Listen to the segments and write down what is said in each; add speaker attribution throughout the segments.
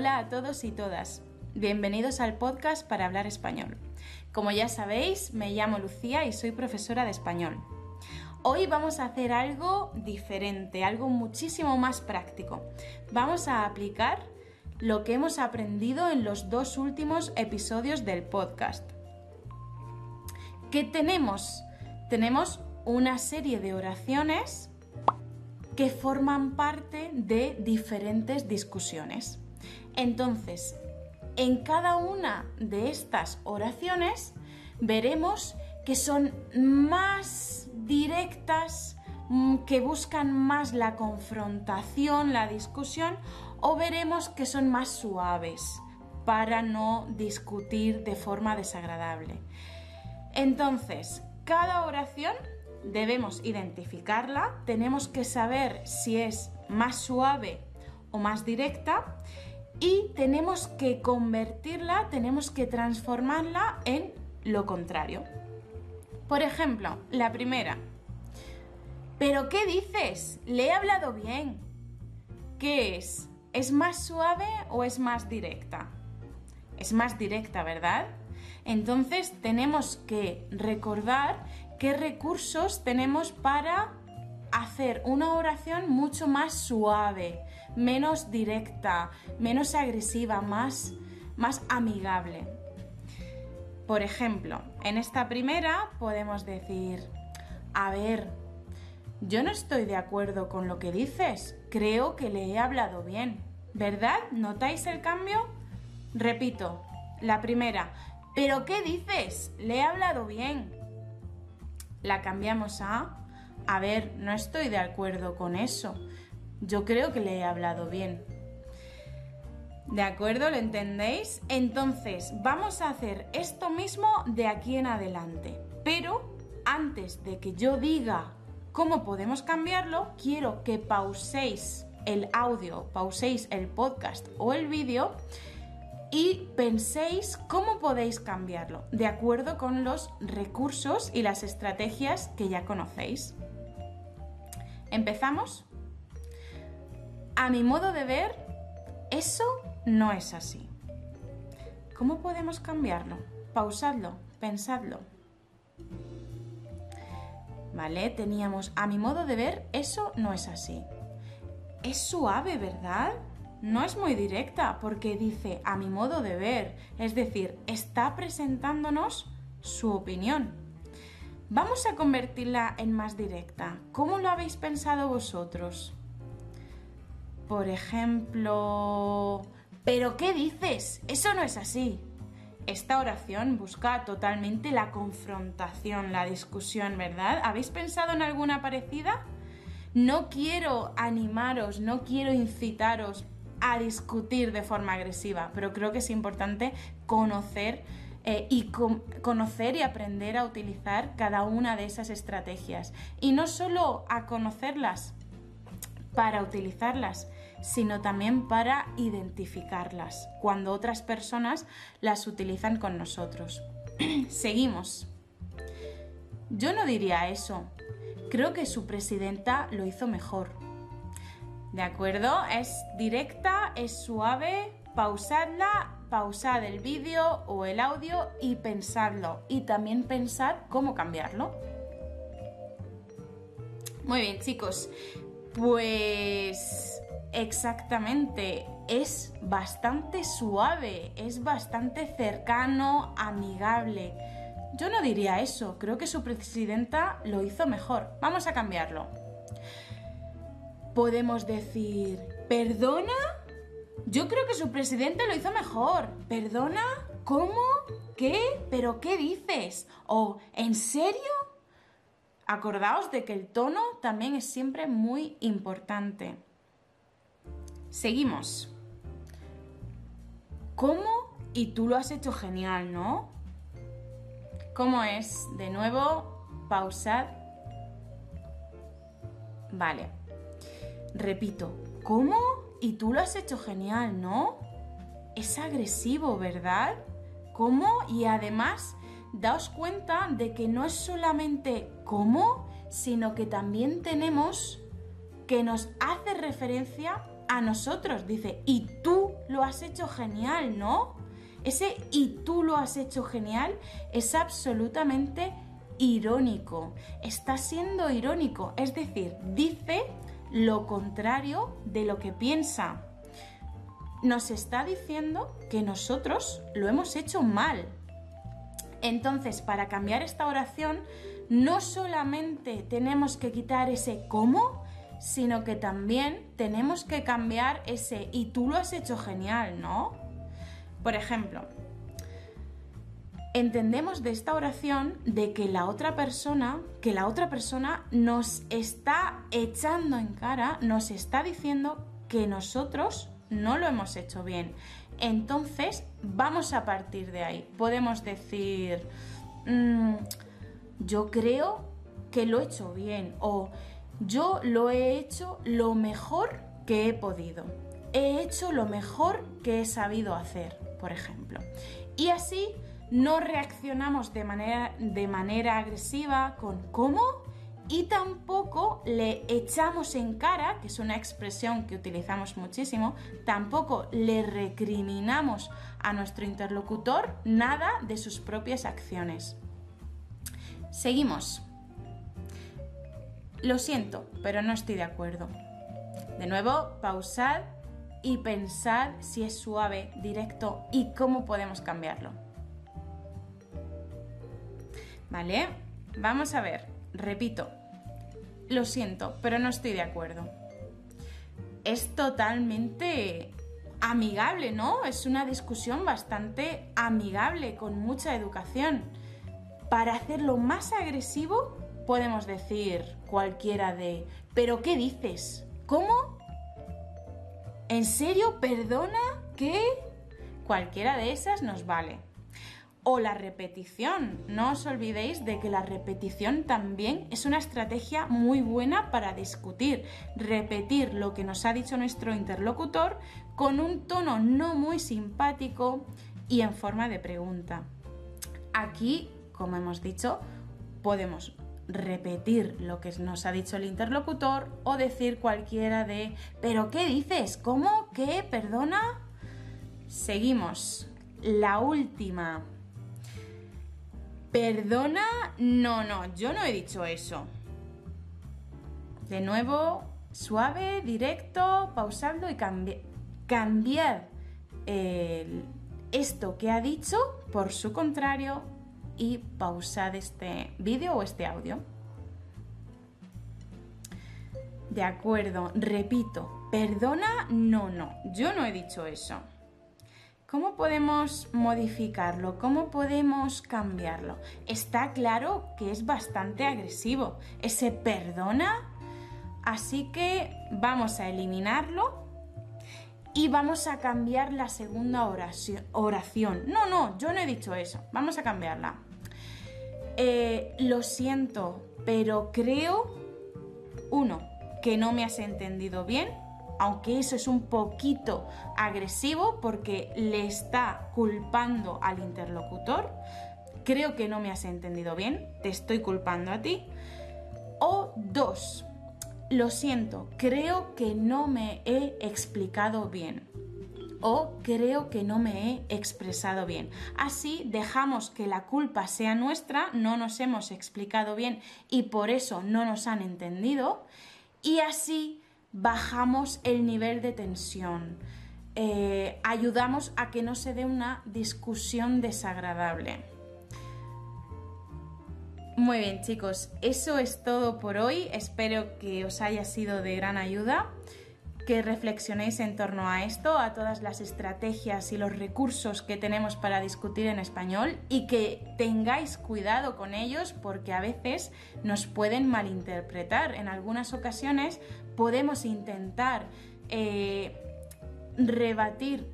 Speaker 1: Hola a todos y todas. Bienvenidos al podcast para hablar español. Como ya sabéis, me llamo Lucía y soy profesora de español. Hoy vamos a hacer algo diferente, algo muchísimo más práctico. Vamos a aplicar lo que hemos aprendido en los dos últimos episodios del podcast. ¿Qué tenemos? Tenemos una serie de oraciones que forman parte de diferentes discusiones. Entonces, en cada una de estas oraciones veremos que son más directas, mm, que buscan más la confrontación, la discusión, o veremos que son más suaves para no discutir de forma desagradable. Entonces, cada oración debemos identificarla, tenemos que saber si es más suave o más directa y tenemos que convertirla, tenemos que transformarla en lo contrario. Por ejemplo, la primera. ¿Pero qué dices? Le he hablado bien. ¿Qué es? ¿Es más suave o es más directa? Es más directa, ¿verdad? Entonces tenemos que recordar qué recursos tenemos para hacer una oración mucho más suave, menos directa, menos agresiva, más, más amigable. Por ejemplo, en esta primera podemos decir, a ver, yo no estoy de acuerdo con lo que dices, creo que le he hablado bien, ¿verdad? ¿Notáis el cambio? Repito, la primera, ¿pero qué dices? Le he hablado bien. La cambiamos a, a ver, no estoy de acuerdo con eso. Yo creo que le he hablado bien. ¿De acuerdo? ¿Lo entendéis? Entonces, vamos a hacer esto mismo de aquí en adelante. Pero antes de que yo diga cómo podemos cambiarlo, quiero que pauséis el audio, pauséis el podcast o el vídeo y penséis cómo podéis cambiarlo, de acuerdo con los recursos y las estrategias que ya conocéis. ¿Empezamos? A mi modo de ver, eso no es así. ¿Cómo podemos cambiarlo? Pausadlo, pensadlo. ¿Vale? Teníamos, a mi modo de ver, eso no es así. Es suave, ¿verdad? No es muy directa porque dice a mi modo de ver, es decir, está presentándonos su opinión. Vamos a convertirla en más directa. ¿Cómo lo habéis pensado vosotros? Por ejemplo... ¿Pero qué dices? Eso no es así. Esta oración busca totalmente la confrontación, la discusión, ¿verdad? ¿Habéis pensado en alguna parecida? No quiero animaros, no quiero incitaros a discutir de forma agresiva, pero creo que es importante conocer eh, y conocer y aprender a utilizar cada una de esas estrategias. Y no solo a conocerlas para utilizarlas, sino también para identificarlas cuando otras personas las utilizan con nosotros. Seguimos. Yo no diría eso. Creo que su presidenta lo hizo mejor. ¿De acuerdo? Es directa, es suave, pausadla, pausad el vídeo o el audio y pensarlo. Y también pensar cómo cambiarlo. Muy bien, chicos. Pues exactamente, es bastante suave, es bastante cercano, amigable. Yo no diría eso, creo que su presidenta lo hizo mejor. Vamos a cambiarlo. Podemos decir, ¿perdona? Yo creo que su presidente lo hizo mejor. ¿Perdona? ¿Cómo? ¿Qué? ¿Pero qué dices? ¿O en serio? Acordaos de que el tono también es siempre muy importante. Seguimos. ¿Cómo? Y tú lo has hecho genial, ¿no? ¿Cómo es? De nuevo, pausad. Vale. Repito. ¿Cómo? Y tú lo has hecho genial, ¿no? Es agresivo, ¿verdad? ¿Cómo? Y además daos cuenta de que no es solamente cómo, sino que también tenemos que nos hace referencia a nosotros. Dice, y tú lo has hecho genial, ¿no? Ese y tú lo has hecho genial es absolutamente irónico. Está siendo irónico, es decir, dice lo contrario de lo que piensa. Nos está diciendo que nosotros lo hemos hecho mal. Entonces, para cambiar esta oración, no solamente tenemos que quitar ese cómo, sino que también tenemos que cambiar ese y tú lo has hecho genial, ¿no? Por ejemplo, entendemos de esta oración de que la otra persona, que la otra persona nos está echando en cara, nos está diciendo que nosotros no lo hemos hecho bien. Entonces, vamos a partir de ahí. Podemos decir, mm, yo creo que lo he hecho bien o yo lo he hecho lo mejor que he podido. He hecho lo mejor que he sabido hacer, por ejemplo. Y así no reaccionamos de manera, de manera agresiva con ¿cómo? Y tampoco le echamos en cara, que es una expresión que utilizamos muchísimo, tampoco le recriminamos a nuestro interlocutor nada de sus propias acciones. Seguimos. Lo siento, pero no estoy de acuerdo. De nuevo, pausad y pensad si es suave, directo y cómo podemos cambiarlo. ¿Vale? Vamos a ver, repito. Lo siento, pero no estoy de acuerdo. Es totalmente amigable, ¿no? Es una discusión bastante amigable, con mucha educación. Para hacerlo más agresivo, podemos decir cualquiera de, ¿pero qué dices? ¿Cómo? ¿En serio? ¿Perdona? ¿Qué? Cualquiera de esas nos vale. O la repetición. No os olvidéis de que la repetición también es una estrategia muy buena para discutir. Repetir lo que nos ha dicho nuestro interlocutor con un tono no muy simpático y en forma de pregunta. Aquí como hemos dicho, podemos repetir lo que nos ha dicho el interlocutor o decir cualquiera de ¿pero qué dices? ¿Cómo? ¿Qué? ¿Perdona? Seguimos. La última. ¿Perdona? No, no, yo no he dicho eso. De nuevo, suave, directo, pausando y cambiar esto que ha dicho por su contrario y pausad este vídeo o este audio. De acuerdo, repito, perdona, no, no, yo no he dicho eso. ¿Cómo podemos modificarlo? ¿Cómo podemos cambiarlo? Está claro que es bastante agresivo, ese perdona, así que vamos a eliminarlo y vamos a cambiar la segunda oración. No, no, yo no he dicho eso, vamos a cambiarla. Eh, lo siento, pero creo, uno, que no me has entendido bien, aunque eso es un poquito agresivo porque le está culpando al interlocutor. Creo que no me has entendido bien, te estoy culpando a ti. O dos, lo siento, creo que no me he explicado bien o creo que no me he expresado bien. Así dejamos que la culpa sea nuestra, no nos hemos explicado bien y por eso no nos han entendido y así bajamos el nivel de tensión. Eh, ayudamos a que no se dé una discusión desagradable. Muy bien chicos, eso es todo por hoy. Espero que os haya sido de gran ayuda que reflexionéis en torno a esto, a todas las estrategias y los recursos que tenemos para discutir en español y que tengáis cuidado con ellos porque a veces nos pueden malinterpretar. En algunas ocasiones podemos intentar eh, rebatir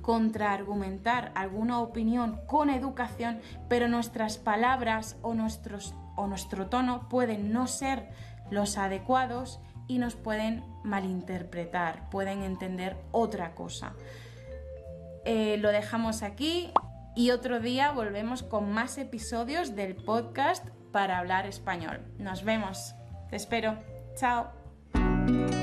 Speaker 1: contraargumentar alguna opinión con educación, pero nuestras palabras o, nuestro tono pueden no ser los adecuados y nos pueden malinterpretar, pueden entender otra cosa. Eh, lo dejamos aquí y otro día volvemos con más episodios del podcast para hablar español. Nos vemos. Te espero. Chao. Thank you.